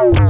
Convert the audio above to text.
Bye.